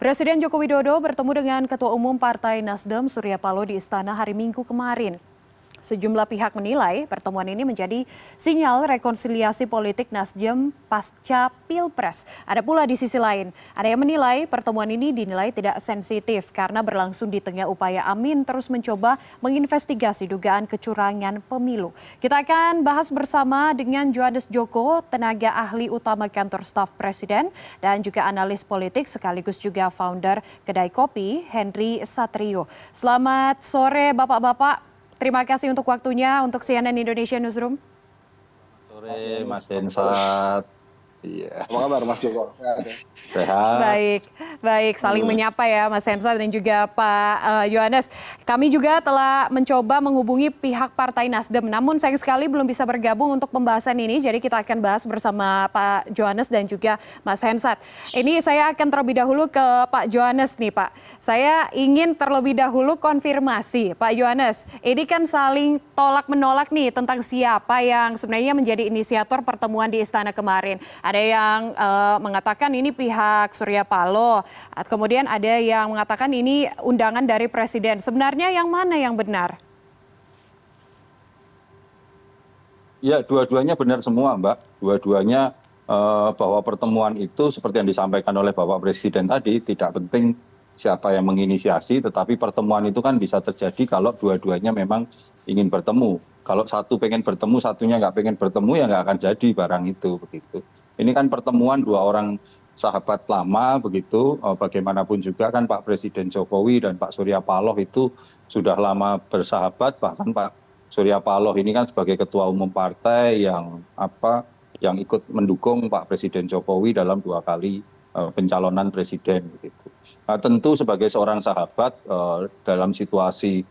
Presiden Joko Widodo bertemu dengan Ketua Umum Partai Nasdem Surya Paloh di Istana hari Minggu kemarin. Sejumlah pihak menilai pertemuan ini menjadi sinyal rekonsiliasi politik Nasdem pasca Pilpres. Ada pula di sisi lain, ada yang menilai pertemuan ini dinilai tidak sensitif karena berlangsung di tengah upaya Amin terus mencoba menginvestigasi dugaan kecurangan pemilu. Kita akan bahas bersama dengan Johannes Joko, tenaga ahli utama kantor staf presiden dan juga analis politik sekaligus juga founder kedai kopi Henry Satrio. Selamat sore Bapak-bapak. Terima kasih untuk waktunya untuk CNN Indonesia Newsroom. Sore Mas Densat. Iya. Apa kabar Mas Joko? Sehat ya? Sehat. Baik, baik. Saling hmm. menyapa ya Mas Hensa dan juga Pak uh, Yohanes. Kami juga telah mencoba menghubungi pihak Partai Nasdem, namun sayang sekali belum bisa bergabung untuk pembahasan ini. Jadi kita akan bahas bersama Pak Yohanes dan juga Mas Hensat. Ini saya akan terlebih dahulu ke Pak Yohanes nih Pak. Saya ingin terlebih dahulu konfirmasi Pak Yohanes. Ini kan saling tolak menolak nih tentang siapa yang sebenarnya menjadi inisiator pertemuan di Istana kemarin. Ada yang uh, mengatakan ini pihak Surya Paloh. Kemudian ada yang mengatakan ini undangan dari presiden. Sebenarnya yang mana yang benar? Ya, dua-duanya benar semua, Mbak. Dua-duanya eh, bahwa pertemuan itu seperti yang disampaikan oleh Bapak Presiden tadi tidak penting siapa yang menginisiasi, tetapi pertemuan itu kan bisa terjadi kalau dua-duanya memang ingin bertemu. Kalau satu pengen bertemu, satunya nggak pengen bertemu, ya nggak akan jadi barang itu begitu. Ini kan pertemuan dua orang sahabat lama begitu eh, bagaimanapun juga kan Pak Presiden Jokowi dan Pak Surya Paloh itu sudah lama bersahabat bahkan Pak Surya Paloh ini kan sebagai ketua umum partai yang apa yang ikut mendukung Pak Presiden Jokowi dalam dua kali uh, pencalonan presiden begitu. Nah, tentu sebagai seorang sahabat uh, dalam situasi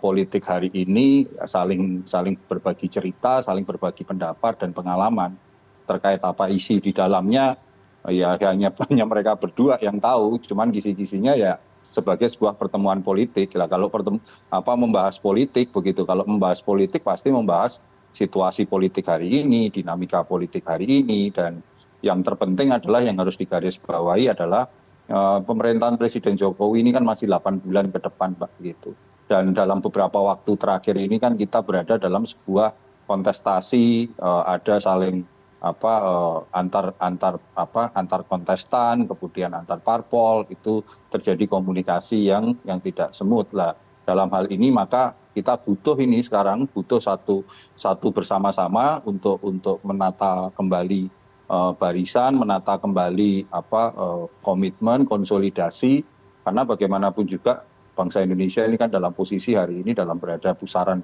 politik hari ini saling saling berbagi cerita, saling berbagi pendapat dan pengalaman terkait apa isi di dalamnya ya hanya hanya mereka berdua yang tahu. Cuman kisi-kisinya ya sebagai sebuah pertemuan politik. Lah kalau apa membahas politik begitu. Kalau membahas politik pasti membahas situasi politik hari ini dinamika politik hari ini. Dan yang terpenting adalah yang harus digarisbawahi adalah uh, pemerintahan Presiden Jokowi ini kan masih 8 bulan ke depan Pak gitu. Dan dalam beberapa waktu terakhir ini kan kita berada dalam sebuah kontestasi uh, ada saling apa eh, antar antar apa antar kontestan kemudian antar parpol itu terjadi komunikasi yang yang tidak semut lah. Dalam hal ini maka kita butuh ini sekarang butuh satu satu bersama-sama untuk untuk menata kembali uh, barisan menata kembali apa uh, komitmen konsolidasi. Karena bagaimanapun juga bangsa Indonesia ini kan dalam posisi hari ini dalam berada pusaran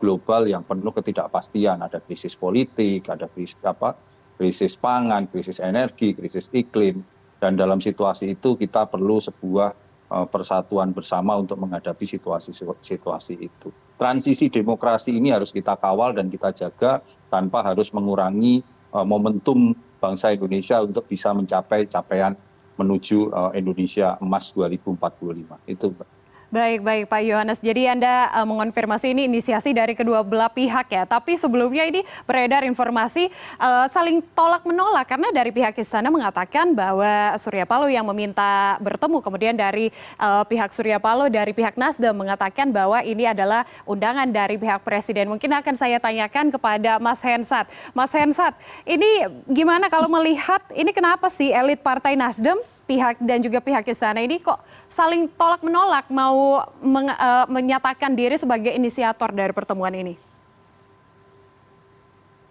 global yang penuh ketidakpastian. Ada krisis politik ada krisis apa krisis pangan krisis energi krisis iklim. Dan dalam situasi itu kita perlu sebuah uh, persatuan bersama untuk menghadapi situasi situasi itu. Transisi demokrasi ini harus kita kawal dan kita jaga tanpa harus mengurangi uh, momentum bangsa Indonesia untuk bisa mencapai capaian menuju Indonesia emas 2045 itu Baik, baik Pak Yohanes. Jadi Anda uh, mengonfirmasi ini inisiasi dari kedua belah pihak ya. Tapi sebelumnya ini beredar informasi uh, saling tolak menolak karena dari pihak istana mengatakan bahwa Surya Paloh yang meminta bertemu. Kemudian dari uh, pihak Surya Paloh dari pihak Nasdem mengatakan bahwa ini adalah undangan dari pihak presiden. Mungkin akan saya tanyakan kepada Mas Hensat. Mas Hensat, ini gimana kalau melihat ini kenapa sih elit Partai Nasdem pihak dan juga pihak istana ini kok saling tolak menolak mau meng, uh, menyatakan diri sebagai inisiator dari pertemuan ini?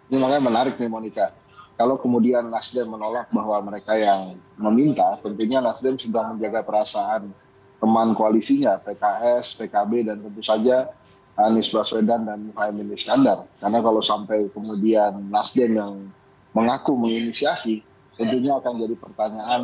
Ini makanya menarik nih Monica. Kalau kemudian Nasdem menolak bahwa mereka yang meminta, tentunya Nasdem sudah menjaga perasaan teman koalisinya, PKS, PKB, dan tentu saja Anies Baswedan dan Muhaimin Iskandar. Karena kalau sampai kemudian Nasdem yang mengaku menginisiasi, tentunya akan jadi pertanyaan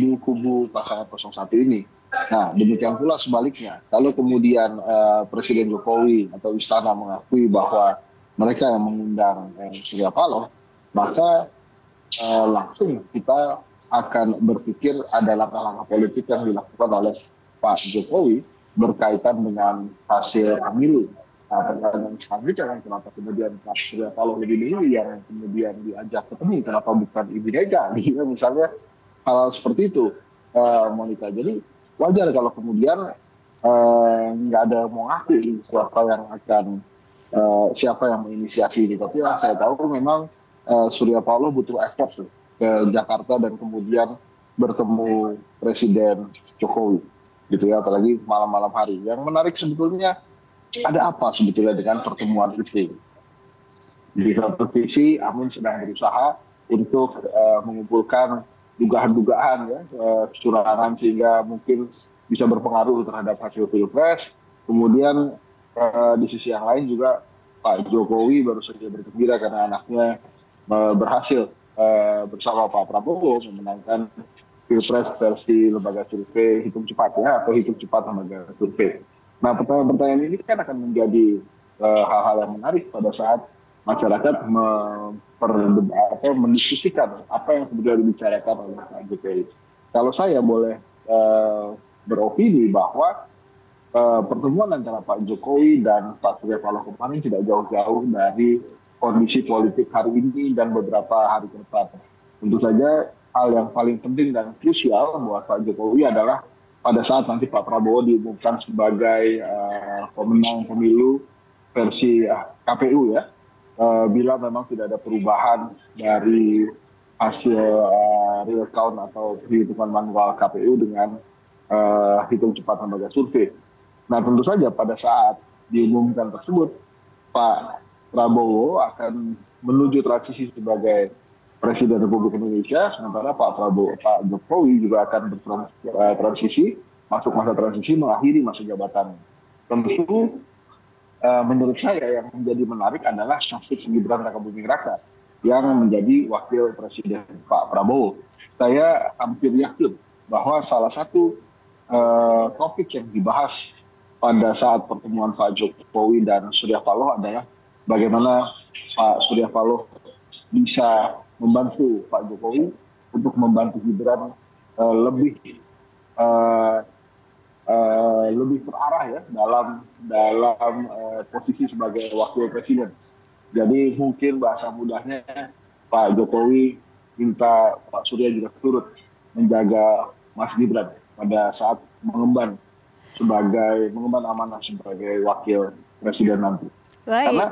di kubu pasangan 01 ini. Nah, demikian pula sebaliknya. Kalau kemudian uh, Presiden Jokowi atau Istana mengakui bahwa mereka yang mengundang eh, Surya Paloh, maka uh, langsung kita akan berpikir ada langkah-langkah politik yang dilakukan oleh Pak Jokowi berkaitan dengan hasil pemilu. Nah, pertanyaan selanjutnya kan kenapa kemudian Pak Surya Paloh lebih dulu yang kemudian diajak ketemu, kenapa bukan Ibu Mega? Misalnya hal hal seperti itu uh, Monica. Jadi wajar kalau kemudian uh, nggak uh, ada mau ngaku siapa yang akan uh, siapa yang menginisiasi ini. Tapi yang saya tahu memang uh, Surya Paloh butuh effort tuh, ke Jakarta dan kemudian bertemu Presiden Jokowi gitu ya apalagi malam-malam hari. Yang menarik sebetulnya ada apa sebetulnya dengan pertemuan itu? Di satu sisi Amin sedang berusaha untuk uh, mengumpulkan dugaan-dugaan ya uh, kecurangan sehingga mungkin bisa berpengaruh terhadap hasil pilpres. Kemudian uh, di sisi yang lain juga Pak Jokowi baru saja bergembira karena anaknya uh, berhasil bersama Pak Prabowo memenangkan pilpres versi lembaga survei hitung cepat ya atau hitung cepat lembaga survei. Nah pertanyaan-pertanyaan ini kan akan menjadi hal-hal yang menarik pada saat masyarakat mendiskusikan apa yang sebenarnya dibicarakan oleh Pak Jokowi. Kalau saya boleh uh, beropini bahwa uh, pertemuan antara Pak Jokowi dan Pak Surya Paloh kemarin tidak jauh-jauh dari kondisi politik hari ini dan beberapa hari ke depan. Tentu saja hal yang paling penting dan krusial buat Pak Jokowi adalah pada saat nanti Pak Prabowo diumumkan sebagai uh, pemenang pemilu versi uh, KPU ya uh, bila memang tidak ada perubahan dari hasil uh, real count atau perhitungan manual KPU dengan uh, hitung cepat lembaga survei. Nah tentu saja pada saat diumumkan tersebut Pak Prabowo akan menuju transisi sebagai Presiden Republik Indonesia, sementara Pak Prabowo, Pak Jokowi juga akan bertransisi, masuk masa transisi, mengakhiri masa jabatan. Tentu menurut saya yang menjadi menarik adalah nasib Gibran Raka Buming Raka yang menjadi wakil presiden Pak Prabowo. Saya hampir yakin bahwa salah satu uh, topik yang dibahas pada saat pertemuan Pak Jokowi dan Surya Paloh adalah bagaimana Pak Surya Paloh bisa membantu Pak Jokowi untuk membantu Gibran uh, lebih uh, uh, lebih terarah ya dalam dalam uh, posisi sebagai wakil presiden. Jadi mungkin bahasa mudahnya Pak Jokowi minta Pak Surya juga turut menjaga Mas Gibran pada saat mengemban sebagai mengemban amanah sebagai wakil presiden nanti. Baik. Karena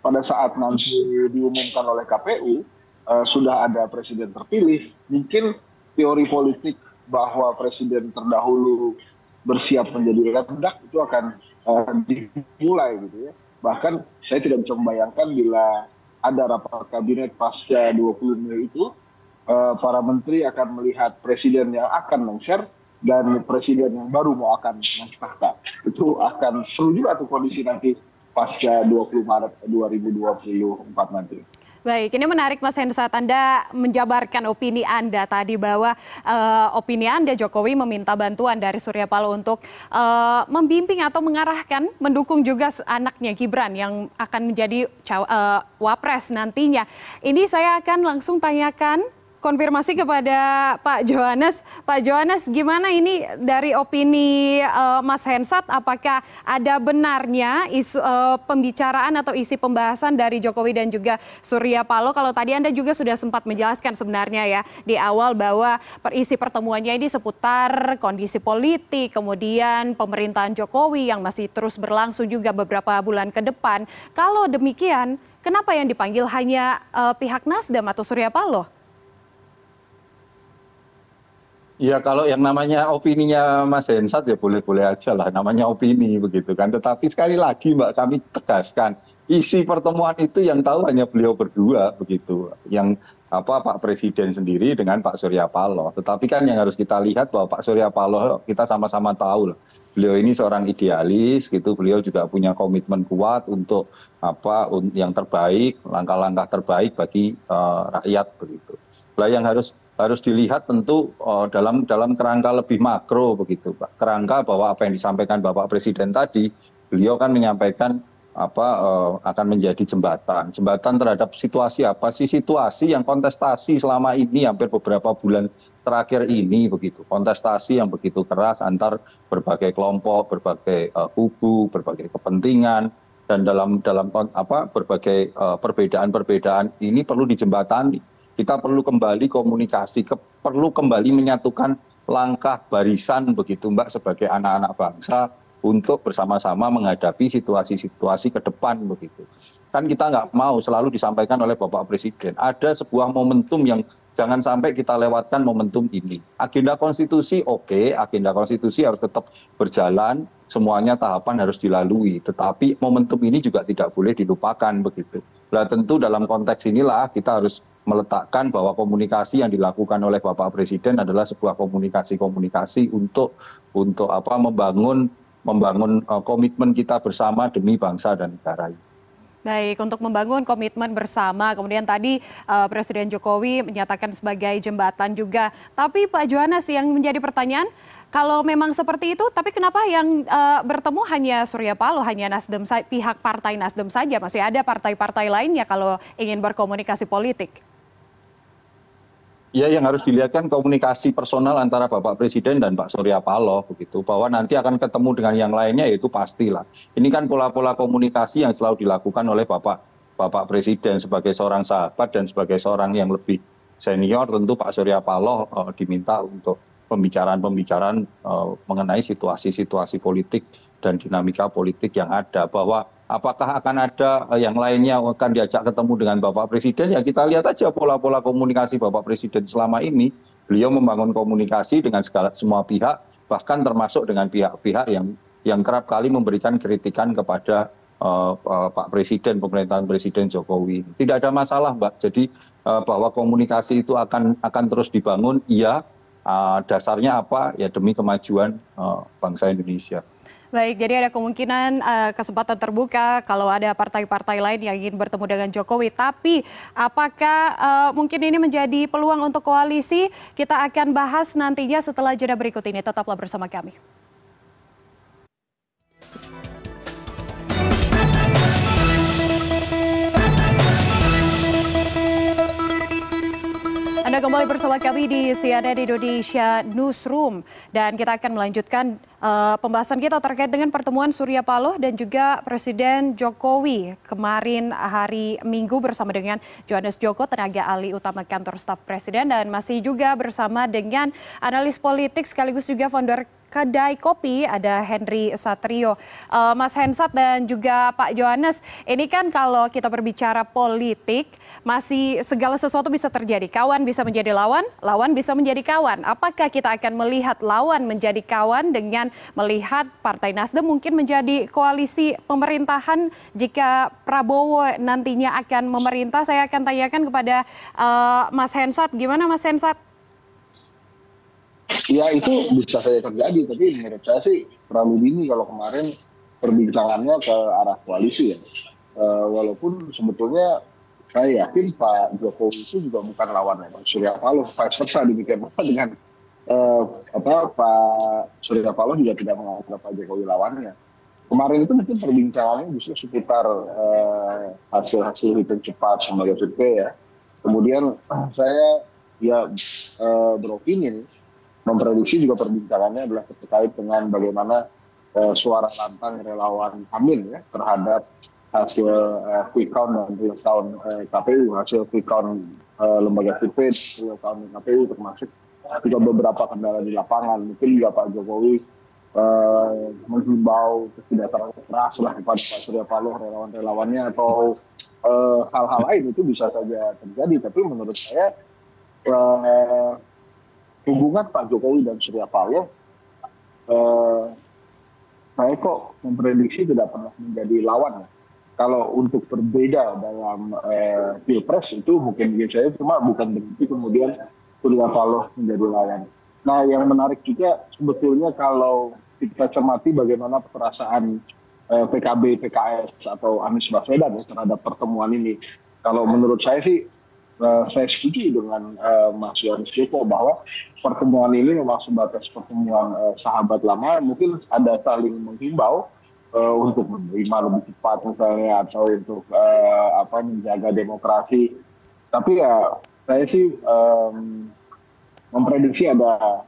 pada saat nanti diumumkan oleh KPU uh, sudah ada presiden terpilih, mungkin teori politik bahwa presiden terdahulu bersiap menjadi rendah itu akan uh, dimulai gitu ya. Bahkan saya tidak bisa membayangkan bila ada rapat kabinet pasca 20 Mei itu uh, para menteri akan melihat presiden yang akan lengser dan presiden yang baru mau akan tahta. Itu akan seru juga tuh kondisi nanti pasca 20 Maret 2024 nanti. Baik, ini menarik Mas Hensat. Anda menjabarkan opini Anda tadi bahwa uh, opini Anda Jokowi meminta bantuan dari Surya Paloh untuk uh, membimbing atau mengarahkan, mendukung juga anaknya Gibran yang akan menjadi uh, wapres nantinya. Ini saya akan langsung tanyakan konfirmasi kepada Pak Johannes. Pak Johannes, gimana ini dari opini uh, Mas Hensat? Apakah ada benarnya isu uh, pembicaraan atau isi pembahasan dari Jokowi dan juga Surya Paloh? Kalau tadi Anda juga sudah sempat menjelaskan sebenarnya ya di awal bahwa isi pertemuannya ini seputar kondisi politik, kemudian pemerintahan Jokowi yang masih terus berlangsung juga beberapa bulan ke depan. Kalau demikian, kenapa yang dipanggil hanya uh, pihak Nasdem atau Surya Paloh? Ya kalau yang namanya opininya mas hensat ya boleh boleh aja lah namanya opini begitu kan. Tetapi sekali lagi mbak kami tegaskan isi pertemuan itu yang tahu hanya beliau berdua begitu. Yang apa Pak Presiden sendiri dengan Pak Surya Paloh. Tetapi kan yang harus kita lihat bahwa Pak Surya Paloh kita sama-sama tahu lah beliau ini seorang idealis gitu. Beliau juga punya komitmen kuat untuk apa yang terbaik langkah-langkah terbaik bagi uh, rakyat begitu. Lah yang harus harus dilihat tentu oh, dalam dalam kerangka lebih makro begitu Pak. Kerangka bahwa apa yang disampaikan Bapak Presiden tadi, beliau kan menyampaikan apa uh, akan menjadi jembatan. Jembatan terhadap situasi apa sih? Situasi yang kontestasi selama ini hampir beberapa bulan terakhir ini begitu. Kontestasi yang begitu keras antar berbagai kelompok, berbagai uh, kubu, berbagai kepentingan dan dalam dalam apa berbagai perbedaan-perbedaan ini perlu dijembatani kita perlu kembali komunikasi perlu kembali menyatukan langkah barisan begitu mbak sebagai anak anak bangsa untuk bersama-sama menghadapi situasi-situasi ke depan begitu. Kan kita nggak mau selalu disampaikan oleh bapak presiden ada sebuah momentum yang jangan sampai kita lewatkan momentum ini. Agenda konstitusi oke agenda konstitusi harus tetap berjalan semuanya tahapan harus dilalui tetapi momentum ini juga tidak boleh dilupakan begitu. Nah tentu dalam konteks inilah kita harus meletakkan bahwa komunikasi yang dilakukan oleh bapak presiden adalah sebuah komunikasi komunikasi untuk untuk apa membangun membangun uh, komitmen kita bersama demi bangsa dan negara ini Baik, untuk membangun komitmen bersama, kemudian tadi uh, Presiden Jokowi menyatakan sebagai jembatan juga. Tapi Pak Johannes yang menjadi pertanyaan, kalau memang seperti itu, tapi kenapa yang uh, bertemu hanya Surya Paloh, hanya Nasdem pihak partai Nasdem saja, masih ada partai-partai lainnya kalau ingin berkomunikasi politik? Ya yang harus dilihat kan komunikasi personal antara bapak presiden dan pak surya paloh begitu. Bahwa nanti akan ketemu dengan yang lainnya itu pastilah. Ini kan pola pola komunikasi yang selalu dilakukan oleh bapak bapak presiden sebagai seorang sahabat dan sebagai seorang yang lebih senior tentu pak surya paloh uh, diminta untuk pembicaraan pembicaraan uh, mengenai situasi situasi politik dan dinamika politik yang ada. Bahwa apakah akan ada eh, yang lainnya akan diajak ketemu dengan bapak presiden? Ya kita lihat aja pola pola komunikasi bapak presiden selama ini. Beliau membangun komunikasi dengan segala semua pihak bahkan termasuk dengan pihak-pihak yang yang kerap kali memberikan kritikan kepada uh, uh, Pak Presiden pemerintahan Presiden Jokowi. Tidak ada masalah mbak. Jadi uh, bahwa komunikasi itu akan akan terus dibangun iya dasarnya apa ya demi kemajuan uh, bangsa Indonesia. Baik, jadi ada kemungkinan uh, kesempatan terbuka kalau ada partai-partai lain yang ingin bertemu dengan Jokowi. Tapi apakah uh, mungkin ini menjadi peluang untuk koalisi? Kita akan bahas nantinya setelah jeda berikut ini. Tetaplah bersama kami. Kembali bersama kami di CNN Indonesia Newsroom. Dan kita akan melanjutkan uh, pembahasan kita terkait dengan pertemuan Surya Paloh dan juga Presiden Jokowi kemarin hari Minggu bersama dengan Johannes Joko, tenaga ahli utama kantor staf Presiden. Dan masih juga bersama dengan analis politik sekaligus juga founder kedai kopi ada Henry Satrio. Uh, Mas Hensat dan juga Pak Johannes, ini kan kalau kita berbicara politik, masih segala sesuatu bisa terjadi. Kawan bisa menjadi lawan, lawan bisa menjadi kawan. Apakah kita akan melihat lawan menjadi kawan dengan melihat Partai Nasdem mungkin menjadi koalisi pemerintahan jika Prabowo nantinya akan memerintah? Saya akan tanyakan kepada uh, Mas Hensat. Gimana Mas Hensat? Ya itu bisa saja terjadi tapi menurut saya sih terlalu dini kalau kemarin perbincangannya ke arah koalisi ya. Uh, walaupun sebetulnya saya yakin Pak Jokowi itu juga bukan lawannya Pak Surya Paloh vice versa demikian dengan uh, apa Pak Surya Paloh juga tidak menganggap Pak Jokowi lawannya. Kemarin itu mungkin perbincangannya justru seputar uh, hasil-hasil hitung cepat sebagai survei ya. Kemudian saya ya beropini nih memprediksi juga perbincangannya adalah terkait dengan bagaimana uh, suara lantang relawan Amin ya terhadap hasil uh, quick count dan real count uh, KPU hasil quick count uh, lembaga survei real count KPU termasuk. Juga beberapa kendala di lapangan. Mungkin juga Pak Jokowi uh, menghimbau ketidaktaran keras lah kepada Pak Surya Paloh relawan-relawannya atau hal-hal uh, lain. Itu bisa saja terjadi. Tapi menurut saya uh, hubungan Pak Jokowi dan Surya Paloh eh, saya kok memprediksi tidak pernah menjadi lawan ya. Kalau untuk berbeda dalam eh, pilpres itu mungkin saya cuma bukan begitu kemudian Surya Paloh menjadi lawan. Nah yang menarik juga sebetulnya kalau kita cermati bagaimana perasaan eh, PKB, PKS atau Anies Baswedan ya, terhadap pertemuan ini. Kalau menurut saya sih Eh, saya setuju dengan uh, Mas Yohanes Joko bahwa pertemuan ini memang sebatas pertemuan uh, sahabat lama. Mungkin ada saling menghimbau uh, untuk menerima lebih cepat misalnya atau untuk uh, apa menjaga demokrasi. Tapi ya saya sih um, memprediksi ada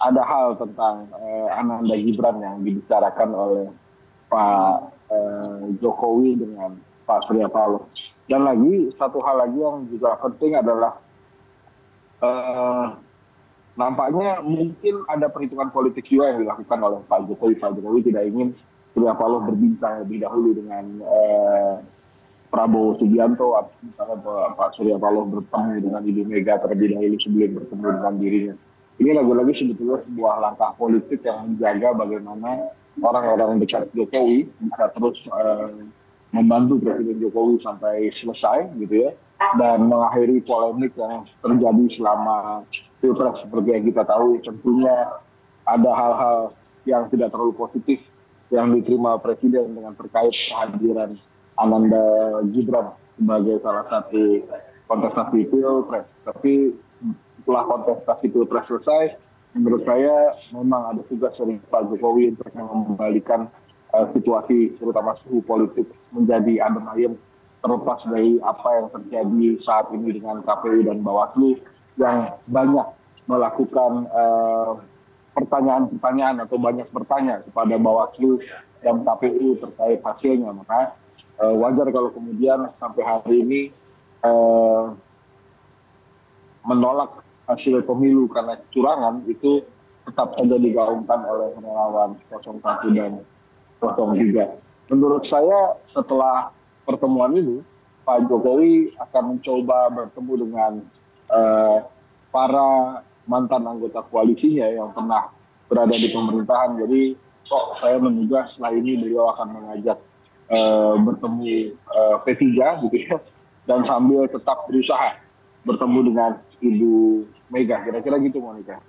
ada hal tentang uh, Ananda Gibran yang dibicarakan oleh Pak uh, Jokowi dengan Pak Surya Paloh dan lagi satu hal lagi yang juga penting adalah uh, nampaknya mungkin ada perhitungan politik juga yang dilakukan oleh Pak Jokowi. Pak Jokowi tidak ingin Surya Paloh berbincang lebih dahulu dengan eh, Prabowo Subianto, misalnya Pak Surya Paloh bertemu dengan Ibu Mega terlebih dahulu sebelum bertemu dengan dirinya. Ini lagi-lagi sebetulnya sebuah langkah politik yang menjaga bagaimana orang-orang dekat Jokowi bisa terus uh, membantu Presiden Jokowi sampai selesai gitu ya dan mengakhiri polemik yang terjadi selama pilpres seperti yang kita tahu tentunya ada hal-hal yang tidak terlalu positif yang diterima Presiden dengan terkait kehadiran Ananda Gibran sebagai salah satu kontestasi pilpres. Tapi setelah kontestasi pilpres selesai, menurut saya memang ada tugas dari Pak Jokowi untuk mengembalikan situasi terutama suhu politik menjadi adem ayem terlepas dari apa yang terjadi saat ini dengan KPU dan Bawaslu yang banyak melakukan pertanyaan-pertanyaan uh, atau banyak bertanya kepada Bawaslu dan KPU terkait hasilnya. Maka uh, wajar kalau kemudian sampai hari ini uh, menolak hasil pemilu karena kecurangan itu tetap saja digaungkan oleh relawan 01 dan 03. Menurut saya setelah pertemuan ini Pak Jokowi akan mencoba bertemu dengan uh, para mantan anggota koalisinya yang pernah berada di pemerintahan. Jadi kok saya menduga setelah ini beliau akan mengajak uh, bertemu uh, P3 gitu ya dan sambil tetap berusaha bertemu dengan Ibu Mega kira-kira gitu Monica.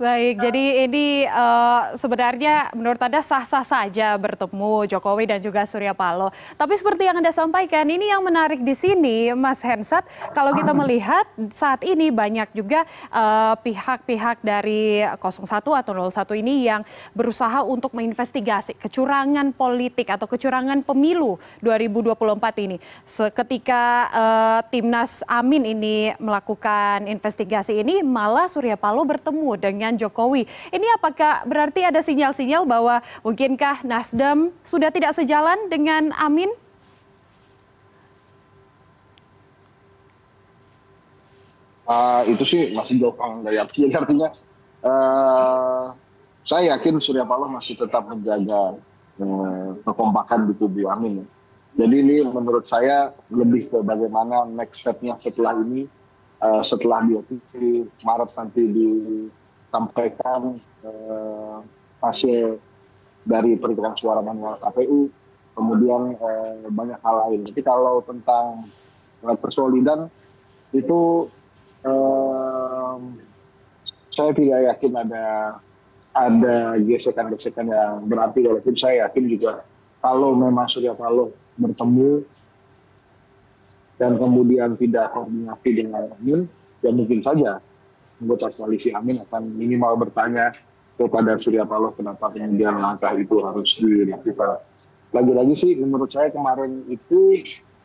Baik, jadi ini uh, sebenarnya menurut Anda sah-sah saja bertemu Jokowi dan juga Surya Paloh. Tapi seperti yang Anda sampaikan, ini yang menarik di sini, Mas Hensat, kalau kita melihat saat ini banyak juga eh, pihak-pihak uh, dari 01 atau 01 ini yang berusaha untuk menginvestigasi kecurangan politik atau kecurangan pemilu 2024 ini. Ketika uh, Timnas Amin ini melakukan investigasi ini, malah Surya Paloh bertemu dengan dengan Jokowi. Ini apakah berarti ada sinyal-sinyal bahwa mungkinkah Nasdem sudah tidak sejalan dengan Amin? Uh, itu sih masih jauh dari Jadi artinya uh, saya yakin Surya Paloh masih tetap menjaga uh, kekompakan di tubuh Amin. Jadi ini menurut saya lebih ke bagaimana next step-nya setelah ini, uh, setelah dia Maret nanti di sampaikan eh, hasil dari perhitungan suara manual KPU, kemudian eh, banyak hal lain. Jadi kalau tentang eh, persolidan itu eh, saya tidak yakin ada ada gesekan-gesekan yang berarti walaupun saya yakin juga kalau memang Surya Paloh bertemu dan kemudian tidak koordinasi dengan Amin, ya mungkin saja anggota koalisi Amin akan minimal bertanya kepada Surya Paloh kenapa kemudian langkah itu harus dilakukan. Lagi-lagi sih menurut saya kemarin itu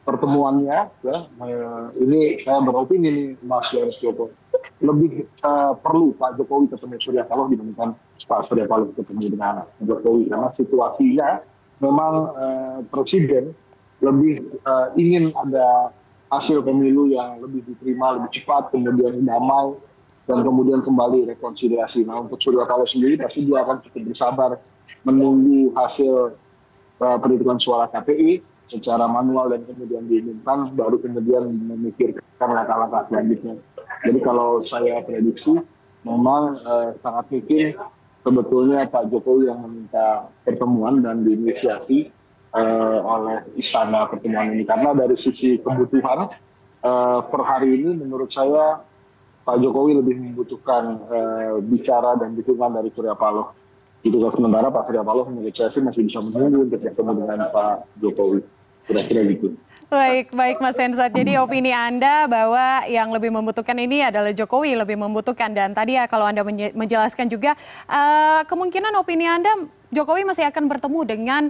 pertemuannya ya ini saya beropini nih Mas Yoris Joko lebih uh, perlu Pak Jokowi ketemu Surya Paloh dibandingkan Pak Surya Paloh ketemu dengan Jokowi karena situasinya memang uh, presiden lebih uh, ingin ada hasil pemilu yang lebih diterima lebih cepat kemudian damai dan kemudian kembali rekonsiliasi. Nah untuk Surya Paloh sendiri pasti dia akan cukup bersabar menunggu hasil uh, perhitungan suara KPI secara manual dan kemudian diumumkan baru kemudian memikirkan langkah-langkah selanjutnya. Jadi kalau saya prediksi memang uh, sangat mungkin sebetulnya Pak Jokowi yang meminta pertemuan dan diinisiasi uh, oleh istana pertemuan ini karena dari sisi kebutuhan uh, per hari ini menurut saya Pak Jokowi lebih membutuhkan uh, bicara dan dukungan dari Surya Paloh. Gitu kan sementara Pak Surya Paloh menurut saya sih masih bisa menunggu untuk bertemu dengan Pak Jokowi. Kira-kira gitu. Baik, baik Mas Hensat. Jadi opini Anda bahwa yang lebih membutuhkan ini adalah Jokowi lebih membutuhkan dan tadi ya kalau Anda menjelaskan juga uh, kemungkinan opini Anda Jokowi masih akan bertemu dengan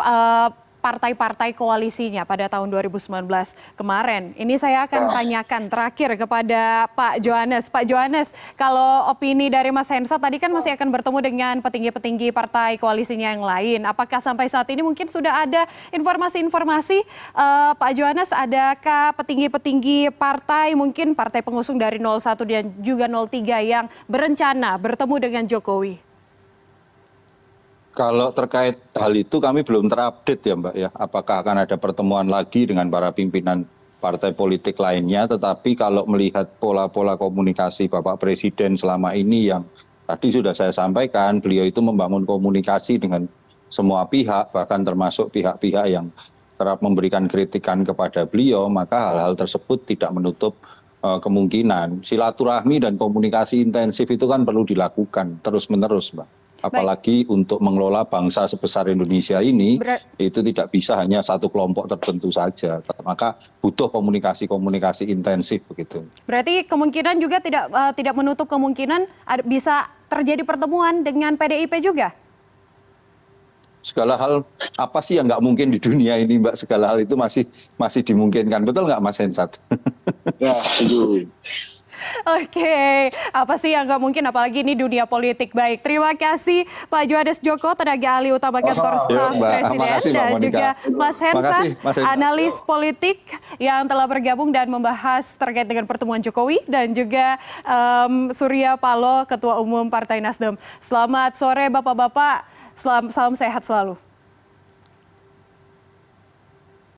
uh, partai-partai koalisinya pada tahun 2019 kemarin. Ini saya akan tanyakan terakhir kepada Pak Johannes. Pak Johannes, kalau opini dari Mas Hensa tadi kan masih akan bertemu dengan petinggi-petinggi partai koalisinya yang lain. Apakah sampai saat ini mungkin sudah ada informasi-informasi uh, Pak Johannes, adakah petinggi-petinggi partai mungkin partai pengusung dari 01 dan juga 03 yang berencana bertemu dengan Jokowi? Kalau terkait hal itu kami belum terupdate ya mbak ya. Apakah akan ada pertemuan lagi dengan para pimpinan partai politik lainnya? Tetapi kalau melihat pola pola komunikasi bapak presiden selama ini yang tadi sudah saya sampaikan beliau itu membangun komunikasi dengan semua pihak bahkan termasuk pihak pihak yang kerap memberikan kritikan kepada beliau maka hal hal tersebut tidak menutup uh, kemungkinan. Silaturahmi dan komunikasi intensif itu kan perlu dilakukan terus menerus mbak apalagi untuk mengelola bangsa sebesar Indonesia ini itu tidak bisa hanya satu kelompok tertentu saja. Maka butuh komunikasi komunikasi intensif begitu. Berarti kemungkinan juga tidak uh, tidak menutup kemungkinan ada, bisa terjadi pertemuan dengan PDIP juga? Segala hal apa sih yang nggak mungkin di dunia ini mbak? Segala hal itu masih masih dimungkinkan. Betul nggak mas Hensat? ya setuju Oke, apa sih yang nggak mungkin apalagi ini dunia politik. Baik, terima kasih Pak Johannes Joko, tenaga ahli utama kantor staf Presiden kasih, dan juga Mas Hensa, analis politik yang telah bergabung dan membahas terkait dengan pertemuan Jokowi dan juga um, Surya Paloh, Ketua Umum Partai Nasdem. Selamat sore Bapak-bapak, salam, salam sehat selalu.